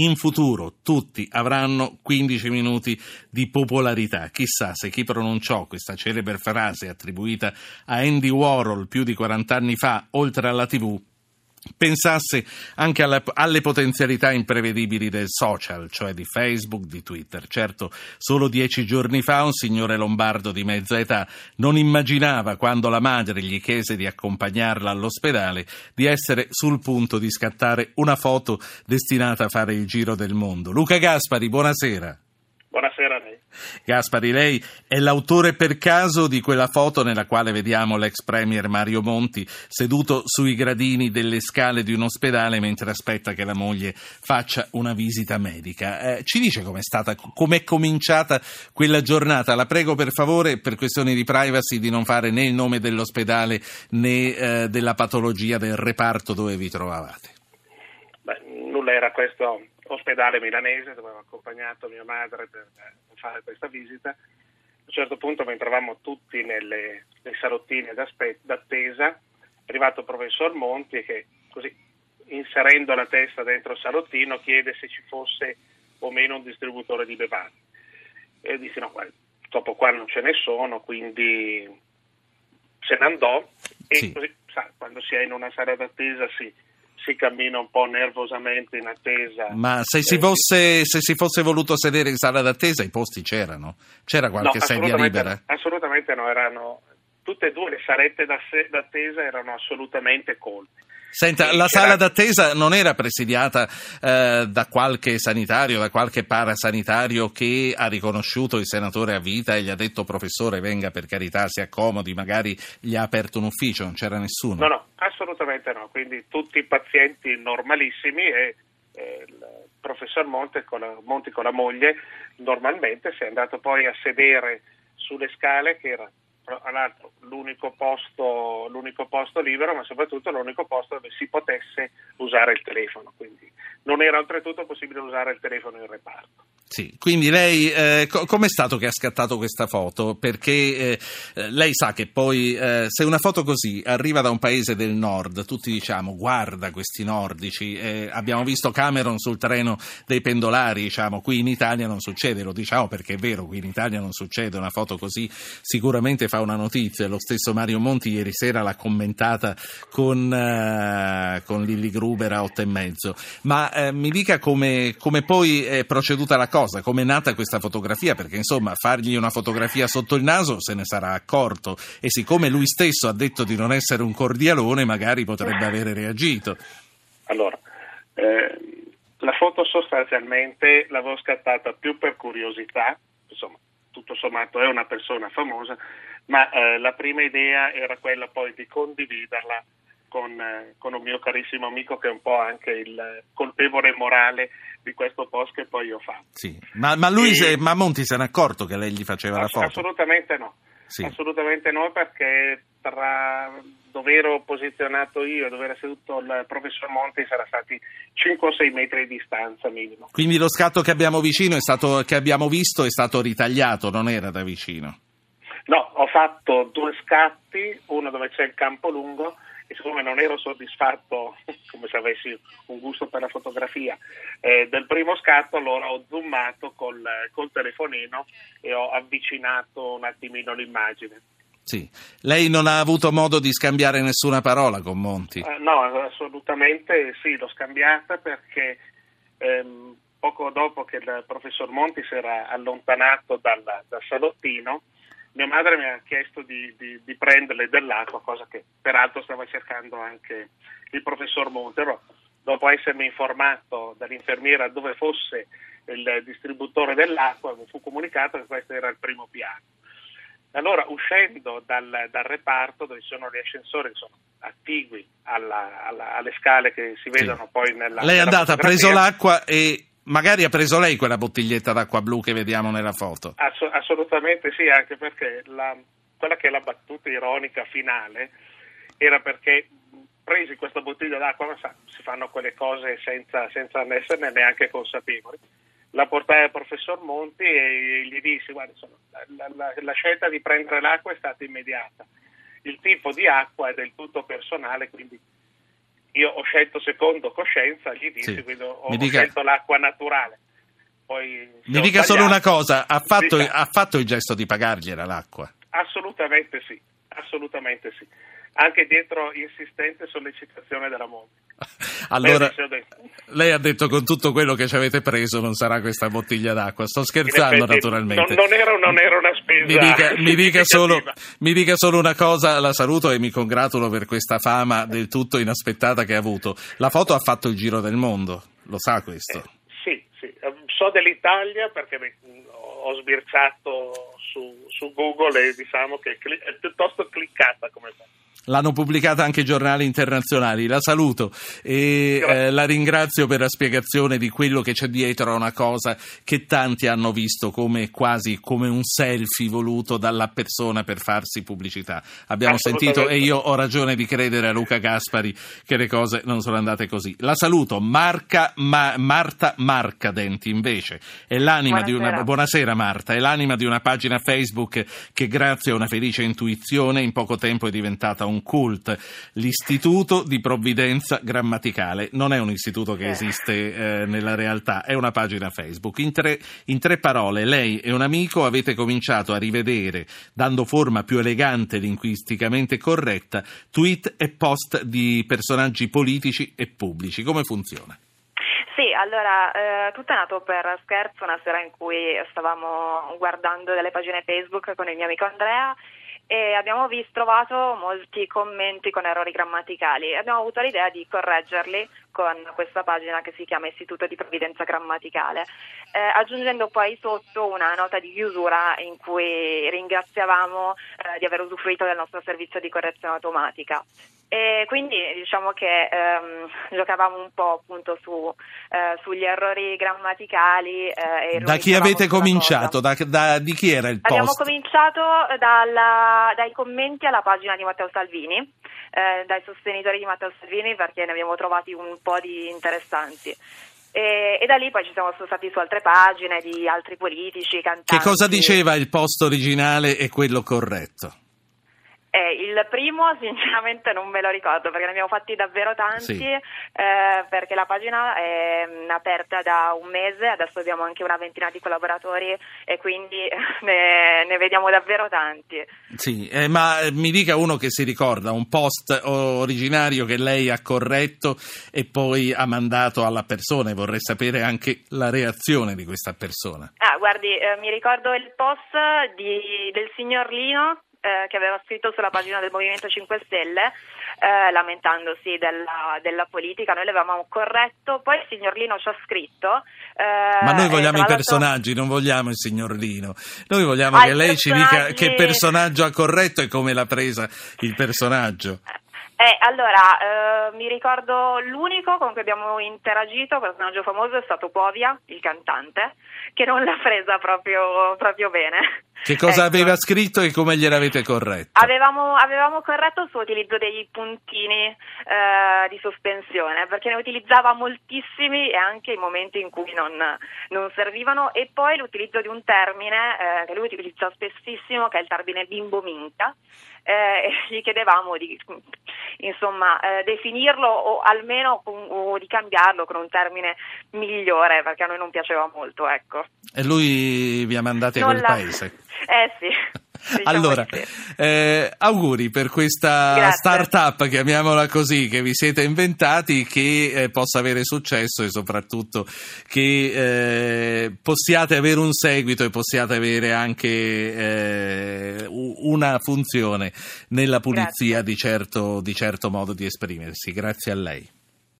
in futuro tutti avranno 15 minuti di popolarità. Chissà se chi pronunciò questa celebre frase attribuita a Andy Warhol più di 40 anni fa, oltre alla TV, pensasse anche alla, alle potenzialità imprevedibili del social, cioè di Facebook, di Twitter. Certo, solo dieci giorni fa un signore lombardo di mezza età non immaginava, quando la madre gli chiese di accompagnarla all'ospedale, di essere sul punto di scattare una foto destinata a fare il giro del mondo. Luca Gaspari, buonasera. Buonasera. Gaspari, lei è l'autore per caso di quella foto nella quale vediamo l'ex premier Mario Monti seduto sui gradini delle scale di un ospedale mentre aspetta che la moglie faccia una visita medica. Eh, ci dice com'è stata, com'è cominciata quella giornata? La prego per favore, per questioni di privacy, di non fare né il nome dell'ospedale né eh, della patologia del reparto dove vi trovavate. Beh, nulla era questo ospedale milanese dove avevo accompagnato mia madre per fare questa visita. A un certo punto, mentre eravamo tutti nelle, nei salottini d'attesa, è arrivato il professor Monti che così inserendo la testa dentro il salottino chiede se ci fosse o meno un distributore di bevande. E io dissi no, dopo qua non ce ne sono, quindi se ne andò e sì. così, sa, quando si è in una sala d'attesa si si cammina un po' nervosamente in attesa. Ma se si, fosse, se si fosse voluto sedere in sala d'attesa i posti c'erano? C'era qualche no, sedia libera? Assolutamente no, erano, tutte e due le salette d'attesa erano assolutamente colte. Senta, la sala d'attesa non era presidiata eh, da qualche sanitario, da qualche parasanitario che ha riconosciuto il senatore a vita e gli ha detto professore venga per carità, si accomodi, magari gli ha aperto un ufficio, non c'era nessuno? No, no, assolutamente no, quindi tutti pazienti normalissimi e eh, il professor Monti con, la, Monti con la moglie normalmente si è andato poi a sedere sulle scale che era l'altro, l'unico, posto, l'unico posto libero, ma soprattutto l'unico posto dove si potesse usare il telefono. Quindi non era oltretutto possibile usare il telefono in reparto. Sì, quindi lei eh, co- com'è stato che ha scattato questa foto? Perché eh, eh, lei sa che poi eh, se una foto così arriva da un paese del nord, tutti diciamo guarda questi nordici, eh, abbiamo visto Cameron sul treno dei pendolari, diciamo qui in Italia non succede, lo diciamo perché è vero, qui in Italia non succede, una foto così sicuramente fa una notizia, lo stesso Mario Monti ieri sera l'ha commentata con, eh, con Lilli Gruber a otto e mezzo, ma mi dica come, come poi è proceduta la cosa cosa, come è nata questa fotografia, perché insomma fargli una fotografia sotto il naso se ne sarà accorto e siccome lui stesso ha detto di non essere un cordialone magari potrebbe avere reagito. Allora, eh, la foto sostanzialmente l'avevo scattata più per curiosità, insomma tutto sommato è una persona famosa, ma eh, la prima idea era quella poi di condividerla con, eh, con, un mio carissimo amico che è un po' anche il colpevole morale di questo post che poi ho fatto. Sì. Ma, ma, lui, e... se, ma Monti se n'è accorto che lei gli faceva ass- la foto? Assolutamente no. Sì. Assolutamente no, perché tra dove ero posizionato io e dove era seduto il professor Monti sarà stati 5 o 6 metri di distanza minimo. Quindi lo scatto che abbiamo, stato, che abbiamo visto è stato ritagliato, non era da vicino? No, ho fatto due scatti, uno dove c'è il campo lungo e siccome non ero soddisfatto, come se avessi un gusto per la fotografia, eh, del primo scatto, allora ho zoomato col, col telefonino e ho avvicinato un attimino l'immagine. Sì. Lei non ha avuto modo di scambiare nessuna parola con Monti? Uh, no, assolutamente sì, l'ho scambiata perché ehm, poco dopo che il professor Monti si era allontanato dal, dal salottino, mia madre mi ha chiesto di, di, di, prenderle dell'acqua, cosa che peraltro stava cercando anche il professor Montero. Dopo essermi informato dall'infermiera dove fosse il distributore dell'acqua, mi fu comunicato che questo era il primo piano. Allora, uscendo dal, dal reparto, dove ci sono gli ascensori che sono attigui alla, alla, alle scale che si vedono sì. poi nella. Lei è andata, ha preso l'acqua e Magari ha preso lei quella bottiglietta d'acqua blu che vediamo nella foto. Ass- assolutamente sì, anche perché la, quella che è la battuta ironica finale era perché presi questa bottiglia d'acqua, ma sa, si fanno quelle cose senza, senza esserne neanche consapevoli. La portai al professor Monti e gli dissi, guarda, insomma, la, la, la scelta di prendere l'acqua è stata immediata. Il tipo di acqua è del tutto personale, quindi io ho scelto secondo coscienza, gli dissi, sì. quindi ho, dica... scelto l'acqua naturale. Poi, Mi dica solo una cosa, ha fatto, ha fatto il gesto di pagargliela l'acqua? Assolutamente sì, assolutamente sì anche dietro insistente sollecitazione della moglie. Allora, lei ha detto con tutto quello che ci avete preso non sarà questa bottiglia d'acqua. Sto scherzando effetti, naturalmente. Non, non, era, non, era, una spesa. Mi dica, mi, dica solo, mi dica, solo, una cosa, la saluto e mi congratulo per questa fama del tutto inaspettata che ha avuto. La foto ha fatto il giro del mondo, lo sa questo? Eh, sì, sì, so dell'Italia perché ho sbirciato su, su Google e diciamo che è piuttosto cliccata come foto. L'hanno pubblicata anche i giornali internazionali. La saluto e eh, la ringrazio per la spiegazione di quello che c'è dietro a una cosa che tanti hanno visto come quasi come un selfie voluto dalla persona per farsi pubblicità. Abbiamo sentito e io ho ragione di credere a Luca Gaspari che le cose non sono andate così. La saluto. Marca, ma, Marta Marcadenti invece è l'anima buonasera. di una buonasera Marta, è l'anima di una pagina Facebook che grazie a una felice intuizione in poco tempo è diventata un CULT, l'Istituto di Provvidenza Grammaticale. Non è un istituto che eh. esiste eh, nella realtà, è una pagina Facebook. In tre, in tre parole, lei e un amico avete cominciato a rivedere, dando forma più elegante e linguisticamente corretta, tweet e post di personaggi politici e pubblici. Come funziona? Sì, allora, eh, tutto è nato per scherzo una sera in cui stavamo guardando delle pagine Facebook con il mio amico Andrea e abbiamo visto, trovato molti commenti con errori grammaticali e abbiamo avuto l'idea di correggerli con questa pagina che si chiama Istituto di Provvidenza Grammaticale, eh, aggiungendo poi sotto una nota di chiusura in cui ringraziavamo eh, di aver usufruito del nostro servizio di correzione automatica. E quindi diciamo che ehm, giocavamo un po' appunto su, eh, sugli errori grammaticali. Eh, da chi avete cominciato? Da, da, di chi era il post? Abbiamo cominciato dalla, dai commenti alla pagina di Matteo Salvini, eh, dai sostenitori di Matteo Salvini perché ne abbiamo trovati un po' di interessanti. E, e, da lì poi ci siamo spostati su altre pagine di altri politici, cantanti. Che cosa diceva il post originale e quello corretto? Eh, il primo sinceramente non me lo ricordo perché ne abbiamo fatti davvero tanti sì. eh, perché la pagina è mm, aperta da un mese, adesso abbiamo anche una ventina di collaboratori e quindi ne, ne vediamo davvero tanti. Sì, eh, ma eh, mi dica uno che si ricorda, un post originario che lei ha corretto e poi ha mandato alla persona e vorrei sapere anche la reazione di questa persona. Ah, guardi, eh, mi ricordo il post di, del signor Lino eh, che aveva scritto sulla pagina del Movimento 5 Stelle eh, lamentandosi della, della, politica, noi l'avevamo corretto, poi il signor Lino ci ha scritto. Eh, Ma noi vogliamo i personaggi, non vogliamo il signor Lino. Noi vogliamo che lei ci dica che personaggio ha corretto e come l'ha presa il personaggio. Eh, allora, eh, mi ricordo l'unico con cui abbiamo interagito, personaggio famoso, è stato Povia, il cantante, che non l'ha presa proprio, proprio bene. Che cosa ecco. aveva scritto e come gliel'avete corretto? Avevamo, avevamo corretto il suo utilizzo dei puntini eh, di sospensione, perché ne utilizzava moltissimi e anche in momenti in cui non, non servivano, e poi l'utilizzo di un termine eh, che lui utilizza spessissimo, che è il termine bimbo minca, eh, e gli chiedevamo di insomma, eh, definirlo o almeno con, o di cambiarlo con un termine migliore, perché a noi non piaceva molto. Ecco. E lui vi ha mandati a quel la... paese? Eh sì. Diciamo allora, eh, auguri per questa Grazie. start-up, chiamiamola così, che vi siete inventati, che eh, possa avere successo e soprattutto che eh, possiate avere un seguito e possiate avere anche eh, una funzione nella pulizia di certo, di certo modo di esprimersi. Grazie a lei.